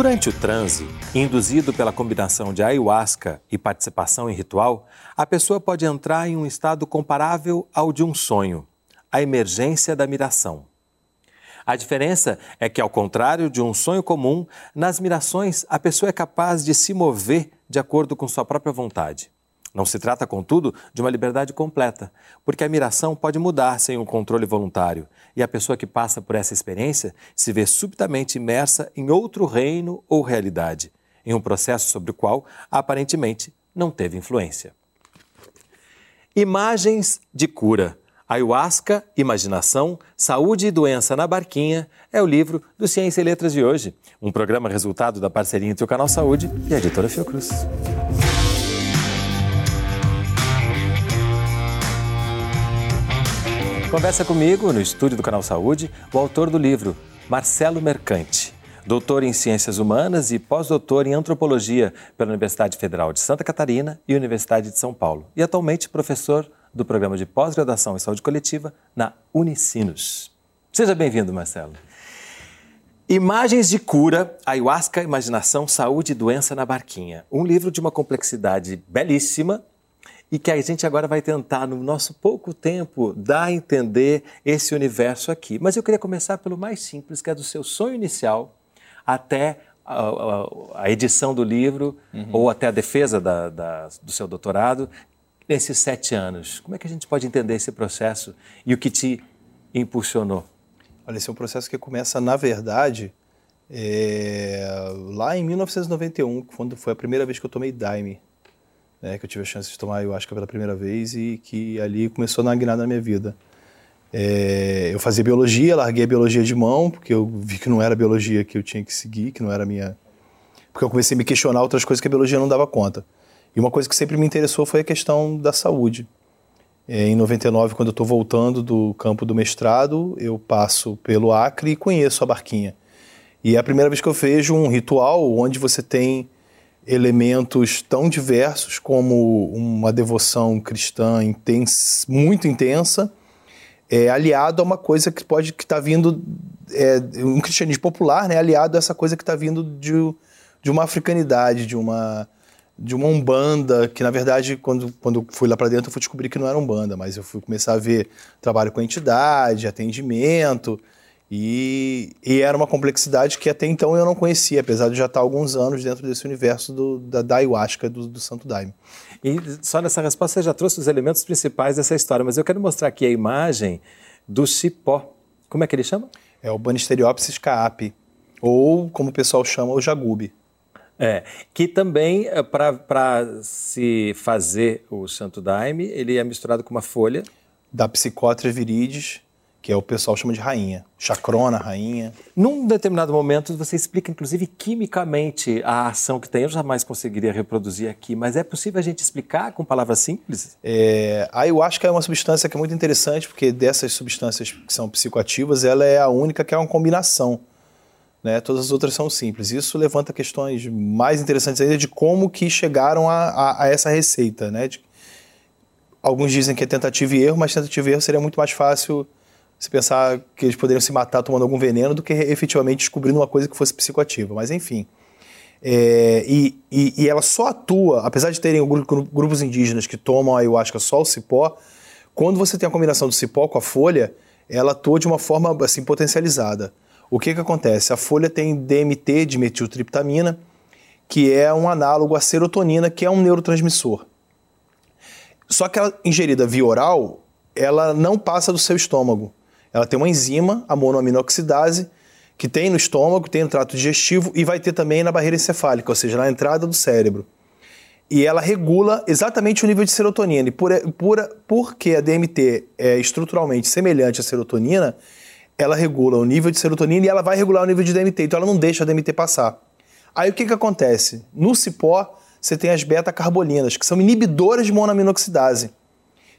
Durante o transe, induzido pela combinação de ayahuasca e participação em ritual, a pessoa pode entrar em um estado comparável ao de um sonho, a emergência da miração. A diferença é que, ao contrário de um sonho comum, nas mirações a pessoa é capaz de se mover de acordo com sua própria vontade. Não se trata, contudo, de uma liberdade completa, porque a miração pode mudar sem um controle voluntário, e a pessoa que passa por essa experiência se vê subitamente imersa em outro reino ou realidade, em um processo sobre o qual, aparentemente, não teve influência. Imagens de cura. Ayahuasca, Imaginação, Saúde e Doença na Barquinha é o livro do Ciência e Letras de hoje, um programa resultado da parceria entre o Canal Saúde e a editora Fiocruz. Conversa comigo, no estúdio do Canal Saúde, o autor do livro, Marcelo Mercante. Doutor em Ciências Humanas e pós-doutor em Antropologia pela Universidade Federal de Santa Catarina e Universidade de São Paulo. E atualmente professor do programa de pós-graduação em saúde coletiva na Unicinos. Seja bem-vindo, Marcelo. Imagens de cura, ayahuasca, imaginação, saúde e doença na barquinha. Um livro de uma complexidade belíssima e que a gente agora vai tentar, no nosso pouco tempo, dar a entender esse universo aqui. Mas eu queria começar pelo mais simples, que é do seu sonho inicial até a, a, a edição do livro uhum. ou até a defesa da, da, do seu doutorado, nesses sete anos. Como é que a gente pode entender esse processo e o que te impulsionou? Olha, esse é um processo que começa, na verdade, é... lá em 1991, quando foi a primeira vez que eu tomei Daime né, que eu tive a chance de tomar ayahuasca pela primeira vez e que ali começou a dar uma guinada na minha vida. É, eu fazia biologia, larguei a biologia de mão, porque eu vi que não era a biologia que eu tinha que seguir, que não era a minha. Porque eu comecei a me questionar outras coisas que a biologia não dava conta. E uma coisa que sempre me interessou foi a questão da saúde. É, em 99, quando eu estou voltando do campo do mestrado, eu passo pelo Acre e conheço a Barquinha. E é a primeira vez que eu vejo um ritual onde você tem elementos tão diversos como uma devoção cristã intensa, muito intensa, é, aliado a uma coisa que pode que está vindo é, um cristianismo popular, né, aliado a essa coisa que está vindo de, de uma africanidade, de uma de uma umbanda que na verdade quando quando fui lá para dentro eu fui descobrir que não era umbanda, mas eu fui começar a ver trabalho com entidade, atendimento e, e, era uma complexidade que até então eu não conhecia, apesar de já estar alguns anos dentro desse universo do, da, da ayahuasca, do, do Santo Daime. E só nessa resposta você já trouxe os elementos principais dessa história, mas eu quero mostrar aqui a imagem do cipó. Como é que ele chama? É o Banisteriopsis caapi, ou como o pessoal chama, o jagube. É, que também, eh, para se fazer o Santo Daime, ele é misturado com uma folha. Da Psicotra viridis, que é o pessoal chama de rainha, chacrona, rainha. Num determinado momento você explica, inclusive, quimicamente a ação que tem. Eu jamais conseguiria reproduzir aqui, mas é possível a gente explicar com palavras simples? É, a ayahuasca é uma substância que é muito interessante, porque dessas substâncias que são psicoativas, ela é a única que é uma combinação. Né? Todas as outras são simples. Isso levanta questões mais interessantes ainda de como que chegaram a, a, a essa receita. Né? De, alguns dizem que é tentativa e erro, mas tentativa e erro seria muito mais fácil se pensar que eles poderiam se matar tomando algum veneno do que efetivamente descobrindo uma coisa que fosse psicoativa. Mas enfim. É, e, e, e, ela só atua, apesar de terem grupos indígenas que tomam a ayahuasca só o cipó, quando você tem a combinação do cipó com a folha, ela atua de uma forma assim potencializada. O que, que acontece? A folha tem DMT, de metiltriptamina, que é um análogo à serotonina, que é um neurotransmissor. Só que ela ingerida via oral, ela não passa do seu estômago. Ela tem uma enzima, a monoaminoxidase, que tem no estômago, tem no trato digestivo e vai ter também na barreira encefálica, ou seja, na entrada do cérebro. E ela regula exatamente o nível de serotonina. E por, por, porque a DMT é estruturalmente semelhante à serotonina, ela regula o nível de serotonina e ela vai regular o nível de DMT. Então ela não deixa a DMT passar. Aí o que, que acontece? No cipó, você tem as beta-carbolinas, que são inibidoras de monoaminoxidase.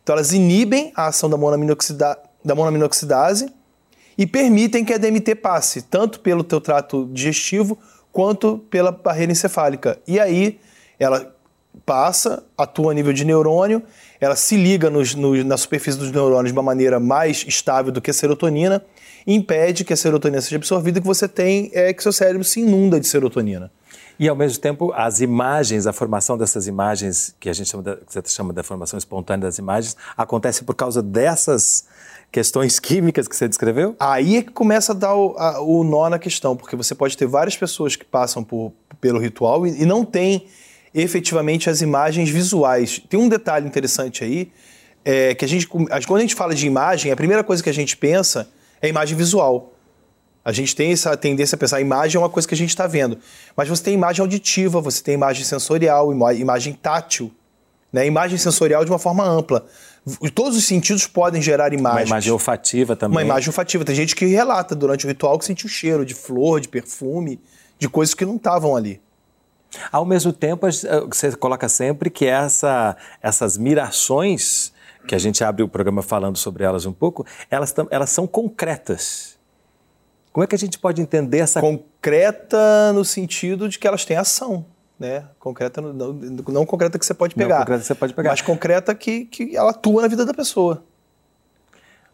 Então elas inibem a ação da monoaminoxidase da monoaminoxidase e permitem que a DMT passe tanto pelo teu trato digestivo quanto pela barreira encefálica. E aí ela passa, atua a nível de neurônio, ela se liga nos, nos, na superfície dos neurônios de uma maneira mais estável do que a serotonina, impede que a serotonina seja absorvida e que você tem é que seu cérebro se inunda de serotonina. E ao mesmo tempo, as imagens, a formação dessas imagens, que a gente chama, que você chama da formação espontânea das imagens, acontece por causa dessas questões químicas que você descreveu? Aí é que começa a dar o, a, o nó na questão, porque você pode ter várias pessoas que passam por, pelo ritual e, e não tem efetivamente as imagens visuais. Tem um detalhe interessante aí, é que a gente, quando a gente fala de imagem, a primeira coisa que a gente pensa é imagem visual. A gente tem essa tendência a pensar, a imagem é uma coisa que a gente está vendo. Mas você tem imagem auditiva, você tem imagem sensorial, imagem tátil, né? imagem sensorial de uma forma ampla. Todos os sentidos podem gerar imagens. Uma imagem olfativa também. Uma imagem olfativa. Tem gente que relata durante o ritual que sentiu cheiro de flor, de perfume, de coisas que não estavam ali. Ao mesmo tempo, você coloca sempre que essa, essas mirações, que a gente abre o programa falando sobre elas um pouco, elas, elas são concretas. Como é que a gente pode entender essa. Concreta no sentido de que elas têm ação. Né? Concreta, não, não concreta que você pode pegar. Não concreta que você pode pegar. Mas concreta que, que ela atua na vida da pessoa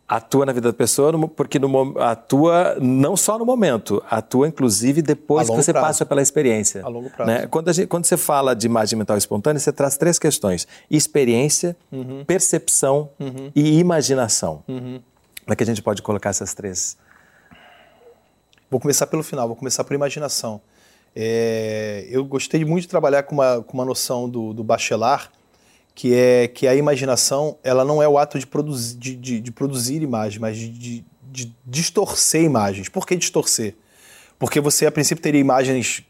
atua na vida da pessoa, porque no, atua não só no momento, atua inclusive depois que você prazo. passa pela experiência. A longo prazo. Né? Quando, gente, quando, você fala de imagem mental espontânea, você traz três questões: experiência, uhum. percepção uhum. e imaginação. Uhum. Como é que a gente pode colocar essas três? Vou começar pelo final, vou começar por imaginação. É, eu gostei muito de trabalhar com uma, com uma noção do, do Bachelard, que é que a imaginação ela não é o ato de produzir, de, de, de produzir imagens, mas de, de, distorcer imagens. Por que distorcer? Porque você, a princípio, teria imagens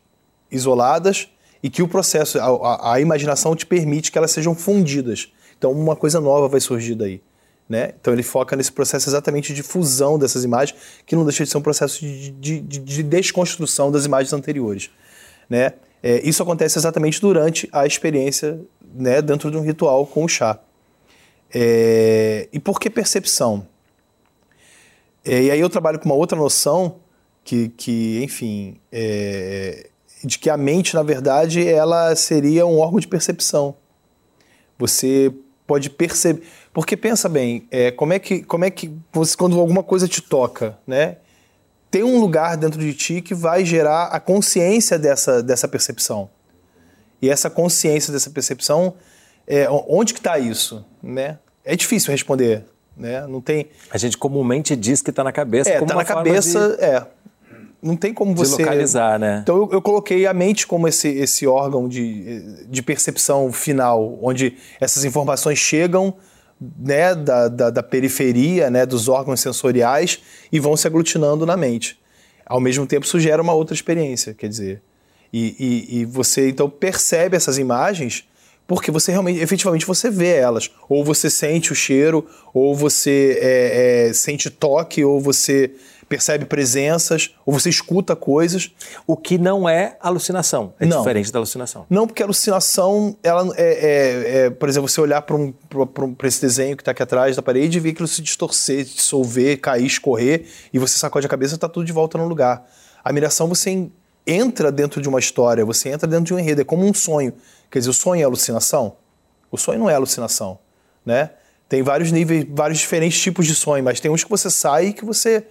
isoladas e que o processo, a, a, a imaginação te permite que elas sejam fundidas. Então, uma coisa nova vai surgir daí. Né? Então ele foca nesse processo exatamente de fusão dessas imagens, que não deixa de ser um processo de, de, de desconstrução das imagens anteriores. Né? É, isso acontece exatamente durante a experiência né, dentro de um ritual com o chá. É, e por que percepção? É, e aí eu trabalho com uma outra noção que, que enfim, é, de que a mente, na verdade, ela seria um órgão de percepção. Você pode perceber. Porque pensa bem, é, como é que, como é que você, quando alguma coisa te toca, né? Tem um lugar dentro de ti que vai gerar a consciência dessa, dessa percepção. E essa consciência dessa percepção, é, onde que está isso? Né? É difícil responder. Né? Não tem... A gente comumente diz que está na cabeça. É, está na cabeça, de... é. Não tem como de você... localizar, né? Então eu, eu, coloquei a mente como esse, esse órgão de, de percepção final, onde essas informações chegam né, da, da, da periferia, né, dos órgãos sensoriais e vão se aglutinando na mente. Ao mesmo tempo, isso gera uma outra experiência, quer dizer... E, e, e, você então percebe essas imagens porque você realmente, efetivamente, você vê elas. Ou você sente o cheiro, ou você é, é, sente toque, ou você percebe presenças, ou você escuta coisas. O que não é alucinação. É não. diferente da alucinação. Não, porque a alucinação, ela é, é, é por exemplo, você olhar para um, esse desenho que está aqui atrás da parede e ver aquilo se distorcer, dissolver, cair, escorrer, e você sacode a cabeça e está tudo de volta no lugar. A miração você entra dentro de uma história, você entra dentro de um enredo, é como um sonho. Quer dizer, o sonho é alucinação? O sonho não é alucinação, né? Tem vários níveis, vários diferentes tipos de sonho, mas tem uns que você sai e que você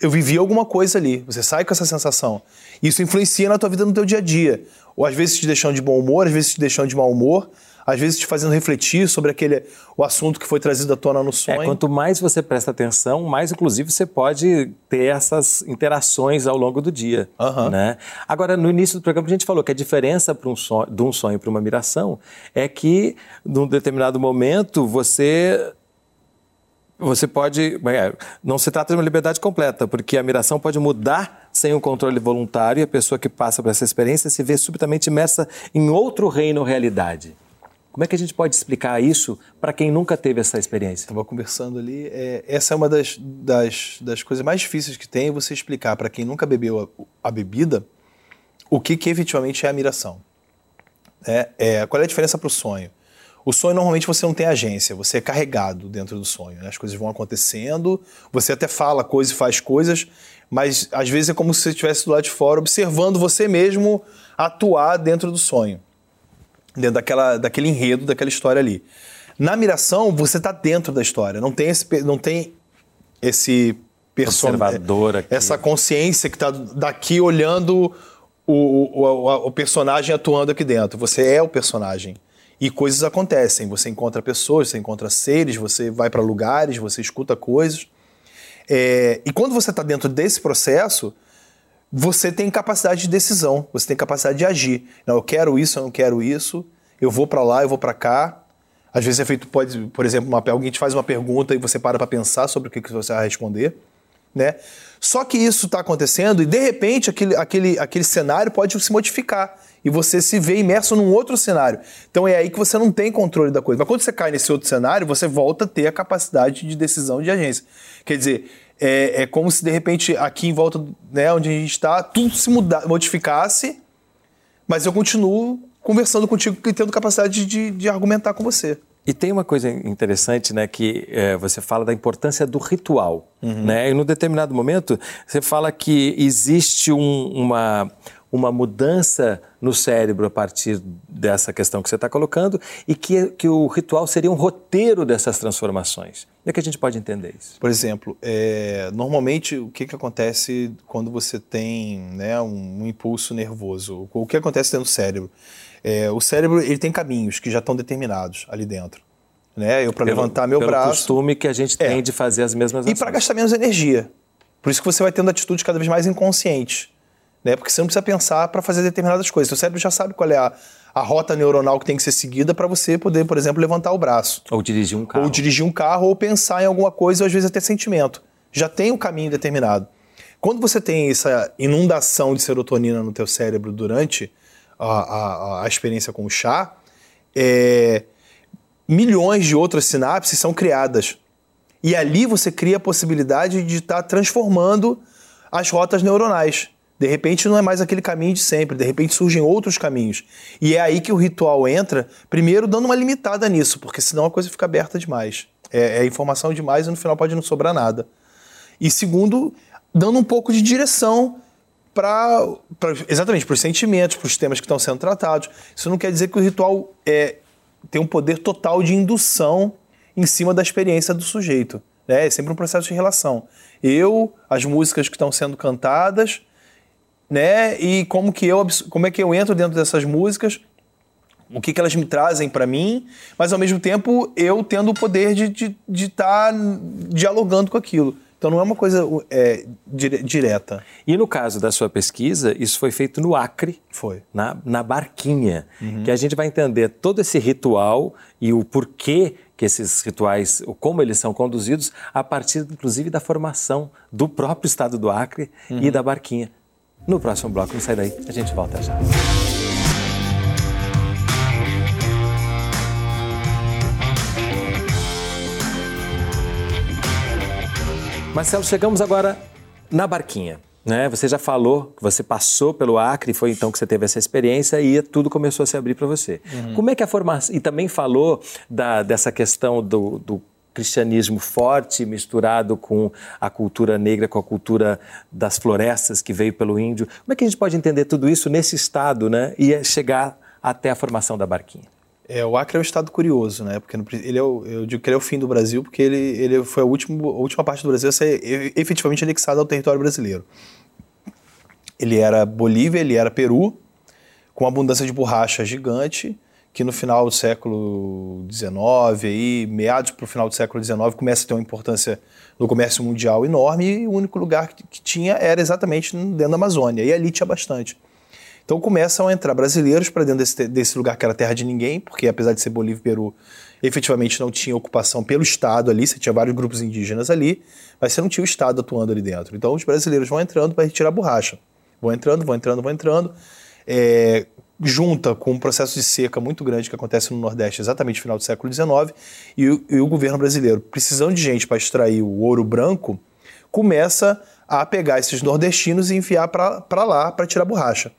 eu vivi alguma coisa ali. Você sai com essa sensação. Isso influencia na tua vida no teu dia a dia. Ou às vezes te deixando de bom humor, às vezes te deixando de mau humor, às vezes te fazendo refletir sobre aquele o assunto que foi trazido à tona no sonho. É, quanto mais você presta atenção, mais inclusive você pode ter essas interações ao longo do dia. Uhum. Né? Agora, no início do programa, a gente falou que a diferença um sonho, de um sonho para uma miração é que, num determinado momento, você você pode. É, não se trata de uma liberdade completa, porque a miração pode mudar sem um controle voluntário e a pessoa que passa por essa experiência se vê subitamente imersa em outro reino ou realidade. Como é que a gente pode explicar isso para quem nunca teve essa experiência? Estava conversando ali. É, essa é uma das, das, das, coisas mais difíceis que tem, você explicar para quem nunca bebeu a, a, bebida o que, que efetivamente é a miração. É, é, qual é a diferença para o sonho? O sonho normalmente você não tem agência, você é carregado dentro do sonho. Né? As coisas vão acontecendo, você até fala coisas e faz coisas, mas às vezes é como se você estivesse do lado de fora observando você mesmo atuar dentro do sonho. dentro daquela, daquele enredo, daquela história ali. Na miração, você está dentro da história, não tem esse, não tem esse Observador aqui. essa consciência que está daqui olhando o, o, o, personagem atuando aqui dentro. Você é o personagem. E coisas acontecem. Você encontra pessoas, você encontra seres, você vai para lugares, você escuta coisas. É, e quando você está dentro desse processo, você tem capacidade de decisão, você tem capacidade de agir. Não, eu quero isso, eu não quero isso, eu vou para lá, eu vou para cá. Às vezes é feito, pode, por exemplo, uma, alguém te faz uma pergunta e você para para pensar sobre o que, que você vai responder. Né? Só que isso está acontecendo e de repente aquele, aquele, aquele cenário pode se modificar e você se vê imerso num outro cenário. Então é aí que você não tem controle da coisa. Mas quando você cai nesse outro cenário, você volta a ter a capacidade de decisão de agência. Quer dizer, é, é como se de repente aqui em volta, né, onde a gente está, tudo se muda, modificasse, mas eu continuo conversando contigo e tendo capacidade de, de argumentar com você. E tem uma coisa interessante, né, que é, você fala da importância do ritual, uhum. né? E num determinado momento você fala que existe um, uma uma mudança no cérebro a partir dessa questão que você está colocando e que, que o ritual seria um roteiro dessas transformações. Como é que a gente pode entender isso? Por exemplo, é, normalmente o que, que acontece quando você tem né, um, um impulso nervoso? O que acontece dentro do cérebro? É, o cérebro ele tem caminhos que já estão determinados ali dentro. Né? Eu para levantar meu pelo braço. costume que a gente tem é. de fazer as mesmas ações. E para gastar menos energia. Por isso que você vai tendo atitudes cada vez mais inconscientes. Né? Porque você não precisa pensar para fazer determinadas coisas. Seu cérebro já sabe qual é a, a rota neuronal que tem que ser seguida para você poder, por exemplo, levantar o braço. Ou dirigir um carro. Ou dirigir um carro, ou pensar em alguma coisa, ou às vezes até sentimento. Já tem o um caminho determinado. Quando você tem essa inundação de serotonina no teu cérebro durante a, a, a experiência com o chá, é, milhões de outras sinapses são criadas. E ali você cria a possibilidade de estar tá transformando as rotas neuronais. De repente não é mais aquele caminho de sempre, de repente surgem outros caminhos. E é aí que o ritual entra, primeiro dando uma limitada nisso, porque senão a coisa fica aberta demais. É, é informação demais e no final pode não sobrar nada. E segundo, dando um pouco de direção para exatamente para os sentimentos, para os temas que estão sendo tratados. Isso não quer dizer que o ritual é, tem um poder total de indução em cima da experiência do sujeito. Né? É sempre um processo de relação. Eu, as músicas que estão sendo cantadas, né? E como que eu como é que eu entro dentro dessas músicas, o que, que elas me trazem para mim, mas ao mesmo tempo eu tendo o poder de estar de, de tá dialogando com aquilo. Então não é uma coisa é, dire, direta. E no caso da sua pesquisa, isso foi feito no Acre. Foi. Na, na Barquinha. Uhum. Que a gente vai entender todo esse ritual e o porquê que esses rituais, como eles são conduzidos, a partir, inclusive, da formação do próprio estado do Acre uhum. e da Barquinha. No próximo bloco, não sai daí, a gente volta já. Marcelo, chegamos agora na barquinha. Né? Você já falou que você passou pelo Acre, foi então que você teve essa experiência e tudo começou a se abrir para você. Uhum. Como é que a formação. E também falou da, dessa questão do, do cristianismo forte misturado com a cultura negra, com a cultura das florestas que veio pelo índio. Como é que a gente pode entender tudo isso nesse estado né? e chegar até a formação da barquinha? É, o Acre é um estado curioso, né? Porque ele é o, eu digo que ele é o fim do Brasil, porque ele, ele foi a última, a última parte do Brasil a ser efetivamente anexada ao território brasileiro. Ele era Bolívia, ele era Peru, com abundância de borracha gigante, que no final do século XIX, aí, meados para o final do século XIX, começa a ter uma importância no comércio mundial enorme, e o único lugar que, que tinha era exatamente dentro da Amazônia, e ali tinha bastante. Então começam a entrar brasileiros para dentro desse, desse, lugar que era terra de ninguém, porque apesar de ser Bolívia e Peru, efetivamente não tinha ocupação pelo Estado ali, você tinha vários grupos indígenas ali, mas você não tinha o Estado atuando ali dentro. Então os brasileiros vão entrando para retirar borracha. Vão entrando, vão entrando, vão entrando. É, junta com um processo de seca muito grande que acontece no Nordeste exatamente no final do século XIX, e o, e o governo brasileiro, precisando de gente para extrair o ouro branco, começa a pegar esses nordestinos e enviar para lá para tirar borracha.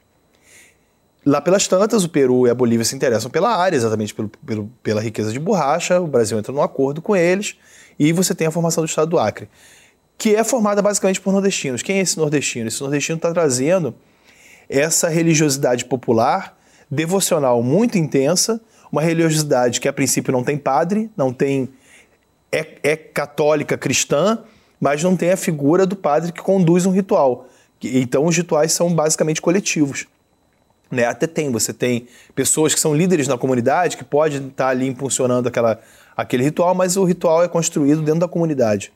Lá pelas tantas, o Peru e a Bolívia se interessam pela área, exatamente pelo, pelo, pela riqueza de borracha. O Brasil entra num acordo com eles e você tem a formação do Estado do Acre, que é formada basicamente por nordestinos. Quem é esse nordestino? Esse nordestino está trazendo essa religiosidade popular devocional muito intensa, uma religiosidade que a princípio não tem padre, não tem é, é católica cristã, mas não tem a figura do padre que conduz um ritual. Então os rituais são basicamente coletivos. Né? Até tem, você tem pessoas que são líderes na comunidade que podem estar ali impulsionando aquela, aquele ritual, mas o ritual é construído dentro da comunidade.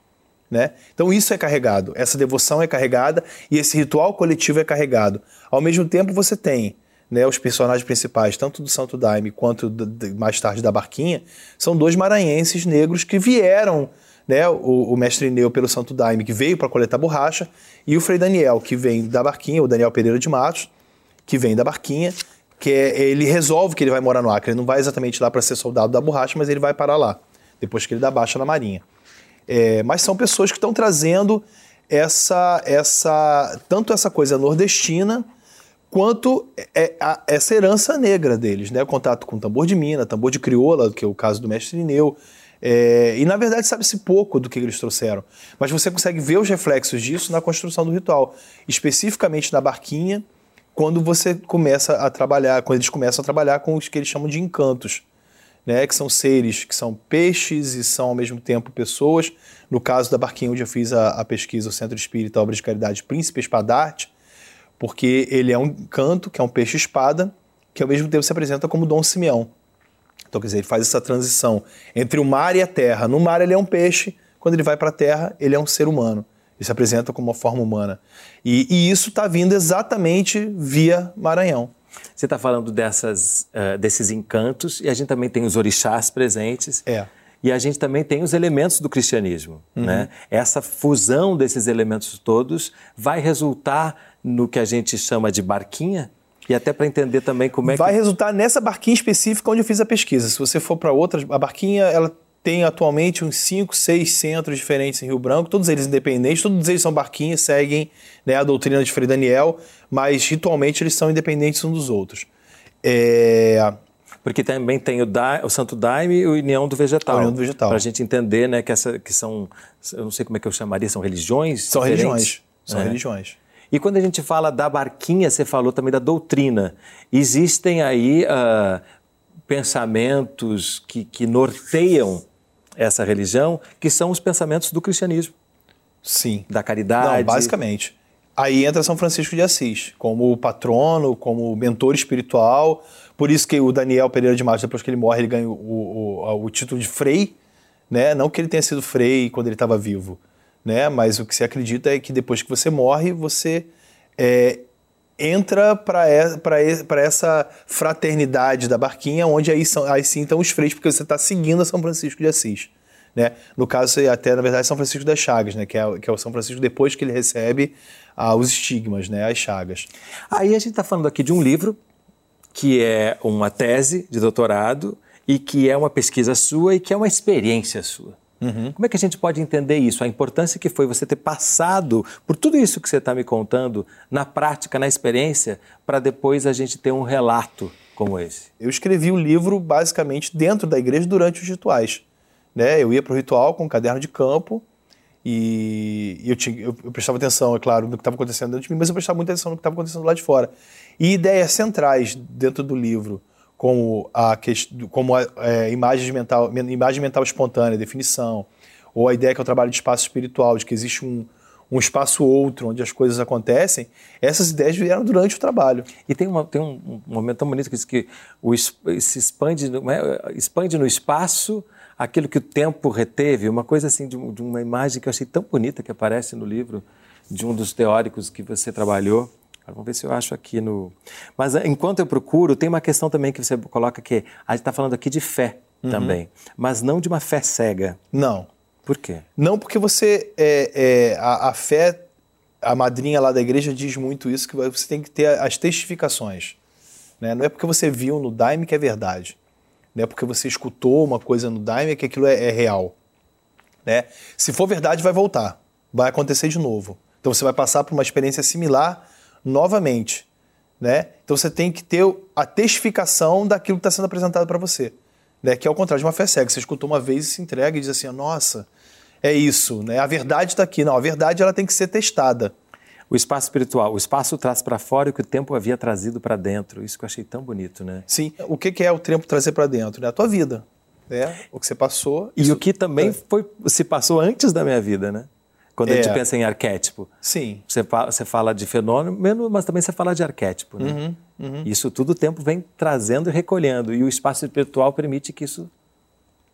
Né? Então isso é carregado, essa devoção é carregada e esse ritual coletivo é carregado. Ao mesmo tempo você tem né, os personagens principais, tanto do Santo Daime quanto mais tarde da Barquinha, são dois maranhenses negros que vieram, né, o, o mestre Neu pelo Santo Daime, que veio para coletar borracha, e o Frei Daniel, que vem da Barquinha, o Daniel Pereira de Matos, que vem da Barquinha, que é, ele resolve que ele vai morar no Acre. Ele não vai exatamente lá para ser soldado da borracha, mas ele vai parar lá, depois que ele dá baixa na Marinha. É, mas são pessoas que estão trazendo essa, essa tanto essa coisa nordestina quanto é, a, essa herança negra deles, né? O contato com tambor de mina, tambor de crioula, que é o caso do mestre Ineu. É, e na verdade sabe-se pouco do que eles trouxeram. Mas você consegue ver os reflexos disso na construção do ritual, especificamente na barquinha, quando você começa a trabalhar, quando eles começam a trabalhar com os que eles chamam de encantos, né? Que são seres que são peixes e são ao mesmo tempo pessoas. No caso da barquinha onde eu fiz a, a pesquisa, o Centro Espírita Obra de Caridade Príncipe Espadarte, porque ele é um canto, que é um peixe-espada, que ao mesmo tempo se apresenta como Dom Simeão. Então, quer dizer, ele faz essa transição entre o mar e a terra. No mar ele é um peixe, quando ele vai para a terra, ele é um ser humano. Ele se apresenta como uma forma humana. E, e isso está vindo exatamente via Maranhão. Você está falando dessas, uh, desses encantos, e a gente também tem os orixás presentes. É. E a gente também tem os elementos do cristianismo. Uhum. Né? Essa fusão desses elementos todos vai resultar no que a gente chama de barquinha? E até para entender também como é vai que... Vai resultar nessa barquinha específica onde eu fiz a pesquisa. Se você for para outras, a barquinha ela tem atualmente uns 5, 6 centros diferentes em Rio Branco, todos eles independentes, todos eles são barquinhas, seguem né, a doutrina de Frei Daniel, mas ritualmente eles são independentes uns dos outros. É... Porque também tem o, da, o Santo Daime e o União do Vegetal. A União do Vegetal. Para a gente entender né, que, essa, que são, eu não sei como é que eu chamaria, são religiões? São diferentes? religiões. São é. religiões. E quando a gente fala da barquinha, você falou também da doutrina. Existem aí uh, pensamentos que, que norteiam essa religião, que são os pensamentos do cristianismo. Sim. Da caridade. Não, basicamente. Aí entra São Francisco de Assis, como patrono, como mentor espiritual. Por isso que o Daniel Pereira de Matos, depois que ele morre, ele ganha o, o, o título de frei. Né? Não que ele tenha sido frei quando ele estava vivo, né? Mas o que se acredita é que depois que você morre, você é, entra para essa fraternidade da barquinha, onde aí, são, aí sim estão os freios, porque você está seguindo a São Francisco de Assis. Né? No caso, até na verdade, São Francisco das Chagas, né? que, é, que é o São Francisco depois que ele recebe ah, os estigmas, né? as chagas. Aí a gente está falando aqui de um livro que é uma tese de doutorado e que é uma pesquisa sua e que é uma experiência sua. Uhum. Como é que a gente pode entender isso? A importância que foi você ter passado por tudo isso que você está me contando na prática, na experiência, para depois a gente ter um relato como esse. Eu escrevi o livro basicamente dentro da igreja durante os rituais. Né? Eu ia para o ritual com um caderno de campo e eu, tinha, eu, eu prestava atenção, é claro, no que estava acontecendo dentro de mim, mas eu prestava muita atenção no que estava acontecendo lá de fora. E ideias centrais dentro do livro como a como a, é, imagem mental imagem mental espontânea definição ou a ideia que é o trabalho de espaço espiritual de que existe um, um espaço outro onde as coisas acontecem essas ideias vieram durante o trabalho. E tem uma tem um, momento tão bonito que diz que o se expande é, expande no espaço aquilo que o tempo reteve uma coisa assim de, de uma imagem que eu achei tão bonita que aparece no livro de um dos teóricos que você trabalhou Vamos ver se eu acho aqui no. Mas eh, enquanto eu procuro, tem uma questão também que você coloca que a gente está falando aqui de fé uhum. também, mas não de uma fé cega. Não. Por quê? Não, porque você. É, é, a, a, fé, a madrinha lá da igreja diz muito isso, que você tem que ter as testificações. Né? Não é porque você viu no Daime que é verdade. Não é porque você escutou uma coisa no Daime que aquilo é, é real. Né? Se for verdade, vai voltar. Vai acontecer de novo. Então você vai passar por uma experiência similar novamente. Né? Então você tem que ter a testificação daquilo que está sendo apresentado para você. Né? Que é o contrário de uma fé cega. Você escutou uma vez e se entrega e diz assim: nossa, é isso, né? a verdade está aqui. Não, a verdade ela tem que ser testada. O espaço espiritual, o espaço traz para fora o que o tempo havia trazido para dentro. Isso que eu achei tão bonito, né? Sim. O que é o tempo trazer para dentro? É a tua vida. Né? O que você passou. E isso... o que também é. foi, se passou antes da minha vida, né? Quando é. a gente é. pensa em arquétipo. Sim. Você fala, você fala de fenômeno, mas também você fala de arquétipo. Né? Uhum, uhum. Isso tudo o tempo vem trazendo e recolhendo. E o espaço espiritual permite que isso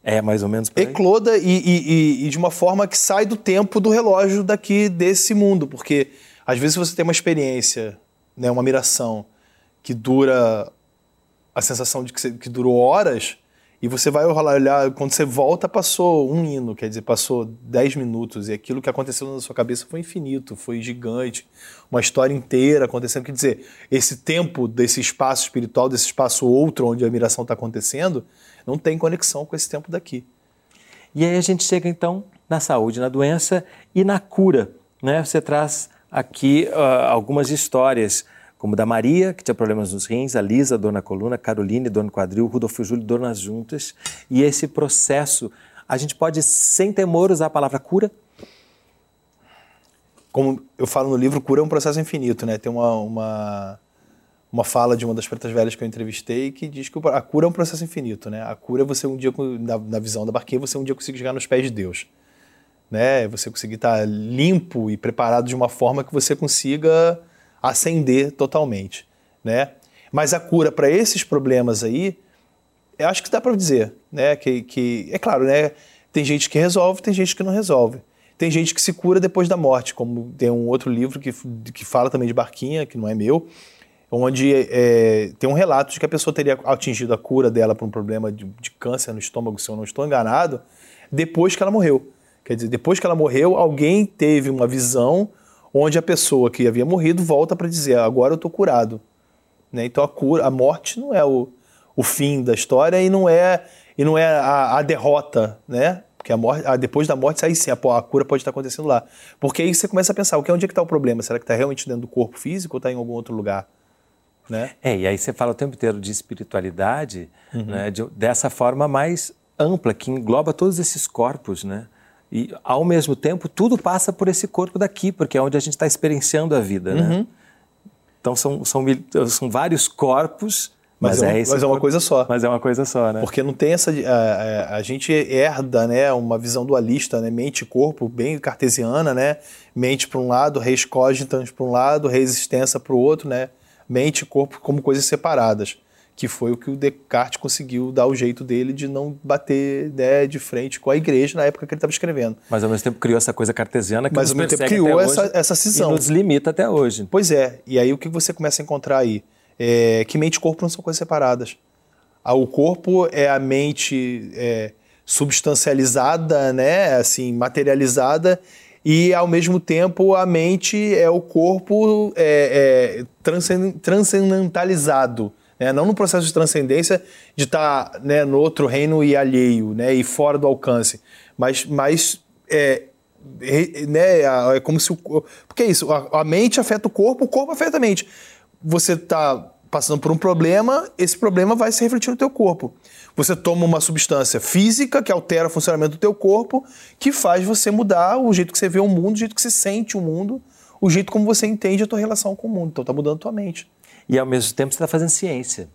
é mais ou menos. Ecloda e, e, e, de uma forma que sai do tempo do relógio daqui desse mundo. Porque às vezes você tem uma experiência, né, uma miração, que dura a sensação de que, que durou horas e você vai olhar, quando você volta, passou um hino, quer dizer, passou dez minutos, e aquilo que aconteceu na sua cabeça foi infinito, foi gigante, uma história inteira acontecendo. Quer dizer, esse tempo desse espaço espiritual, desse espaço outro onde a miração está acontecendo, não tem conexão com esse tempo daqui. E aí a gente chega então na saúde, na doença e na cura. Né? Você traz aqui uh, algumas histórias como da Maria, que tinha problemas nos rins, a Lisa, dor na coluna, Caroline, dor no quadril, Rudolfo Júlio, dor nas juntas. E esse processo, a gente pode, sem temor, usar a palavra cura? Como eu falo no livro, cura é um processo infinito, né? Tem uma, uma, uma fala de uma das pretas velhas que eu entrevistei que diz que a cura é um processo infinito, né? A cura é você um dia, na, na visão da barquinha, você um dia conseguir chegar nos pés de Deus. Né? Você conseguir estar limpo e preparado de uma forma que você consiga acender totalmente, né? Mas a cura para esses problemas aí, eu acho que dá para dizer, né? Que, que é claro, né? Tem gente que resolve, tem gente que não resolve. Tem gente que se cura depois da morte, como tem um outro livro que, que fala também de barquinha, que não é meu, onde é, tem um relato de que a pessoa teria atingido a cura dela por um problema de, de, câncer no estômago, se eu não estou enganado, depois que ela morreu. Quer dizer, depois que ela morreu, alguém teve uma visão onde a pessoa que havia morrido volta para dizer: agora eu estou curado. Né? Então a cura, a morte não é o, o fim da história e não é e não é a, a derrota, né? Porque a morte, a, depois da morte, aí sim, a, a, cura pode estar acontecendo lá. Porque aí você começa a pensar, o que, onde é que está o problema? Será que está realmente dentro do corpo físico ou está em algum outro lugar? Né? É, e aí você fala o tempo inteiro de espiritualidade, uhum. né, de, dessa forma mais ampla, que engloba todos esses corpos, né? E, ao mesmo tempo, tudo passa por esse corpo daqui, porque é onde a gente está experienciando a vida, né? uhum. né? Então, são, são, são vários corpos, mas, mas é, é mas é uma coisa só. Mas é uma coisa só, né? Porque não tem essa... A, a, a gente herda né, uma visão dualista, né? Mente e corpo, bem cartesiana, né? Mente para um lado, res cogitans para um lado, res extensa para o outro, né? Mente e corpo como coisas separadas que foi o que o Descartes conseguiu dar o jeito dele de não bater né, de frente com a igreja na época que ele estava escrevendo. Mas ao mesmo tempo criou essa coisa cartesiana que Mas ao mesmo tempo criou essa, essa cisão. E nos limita até hoje. Pois é. E aí o que você começa a encontrar aí? É que mente e corpo não são coisas separadas. Ah, o corpo é a mente é, substancializada, né, assim, materializada, e ao mesmo tempo a mente é o corpo é, é, transcendentalizado né? não no processo de transcendência de estar tá, né, no outro reino e alheio, né, e fora do alcance, mas, mas é, né, é como se o. Porque é isso, a, a mente afeta o corpo, o corpo afeta a mente. Você está passando por um problema, esse problema vai se refletir no teu corpo. Você toma uma substância física que altera o funcionamento do teu corpo, que faz você mudar o jeito que você vê o mundo, o jeito que você sente o mundo, o jeito como você entende a tua relação com o mundo. Então está mudando a tua mente e ao mesmo tempo você está fazendo ciência,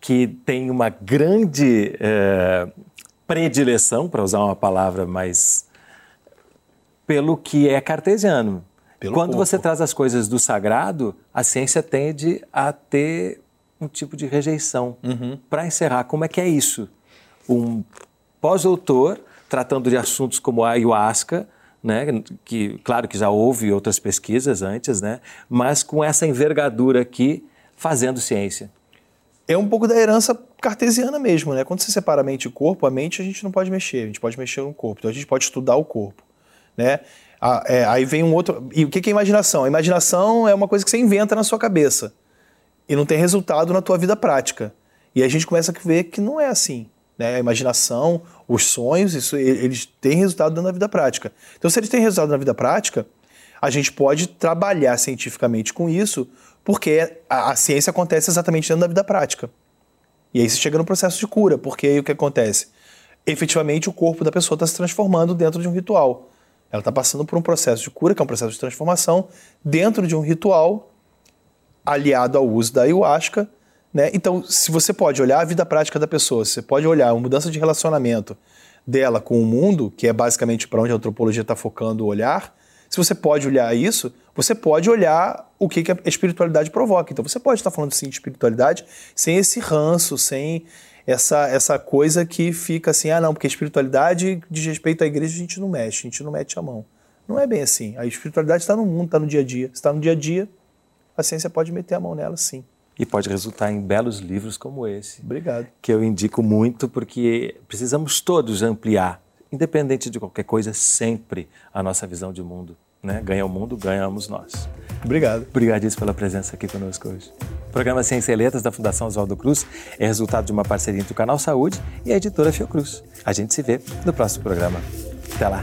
que tem uma grande é, predileção, para usar uma palavra mais. pelo que é cartesiano. Pelo Quando corpo. você traz as coisas do sagrado, a ciência tende a ter um tipo de rejeição. Uhum. Para encerrar, como é que é isso? Um pós-doutor tratando de assuntos como a ayahuasca, né? que claro que já houve outras pesquisas antes, né? mas com essa envergadura aqui, fazendo ciência. É um pouco da herança cartesiana mesmo, né? Quando você separa mente e corpo, a mente a gente não pode mexer, a gente pode mexer no corpo, então a gente pode estudar o corpo, né? é, aí vem um outro. E o que é imaginação? A imaginação é uma coisa que você inventa na sua cabeça e não tem resultado na tua vida prática. E a gente começa a ver que não é assim. Né? A imaginação, os sonhos, isso, eles têm resultado dentro da vida prática. Então, se eles têm resultado na vida prática, a gente pode trabalhar cientificamente com isso, porque a, a ciência acontece exatamente dentro da vida prática. E aí você chega no processo de cura, porque aí o que acontece? Efetivamente, o corpo da pessoa está se transformando dentro de um ritual. Ela está passando por um processo de cura, que é um processo de transformação, dentro de um ritual aliado ao uso da ayahuasca. Né? Então, se você pode olhar a vida prática da pessoa, você pode olhar a mudança de relacionamento dela com o mundo, que é basicamente para onde a antropologia está focando o olhar, se você pode olhar isso, você pode olhar o que, que a espiritualidade provoca. Então, você pode estar falando sim de espiritualidade sem esse ranço, sem essa, essa coisa que fica assim, ah não, porque espiritualidade diz respeito à igreja a gente não mexe, a gente não mete a mão. Não é bem assim. A espiritualidade está no mundo, está no dia a dia. Está no dia a dia, a ciência pode meter a mão nela sim. E pode resultar em belos livros como esse. Obrigado. Que eu indico muito porque precisamos todos ampliar, independente de qualquer coisa, sempre a nossa visão de mundo. Né? Ganha o mundo, ganhamos nós. Obrigado. Obrigadíssimo pela presença aqui conosco hoje. O programa Ciência e Letras da Fundação Oswaldo Cruz é resultado de uma parceria entre o Canal Saúde e a editora Fiocruz. A gente se vê no próximo programa. Até lá.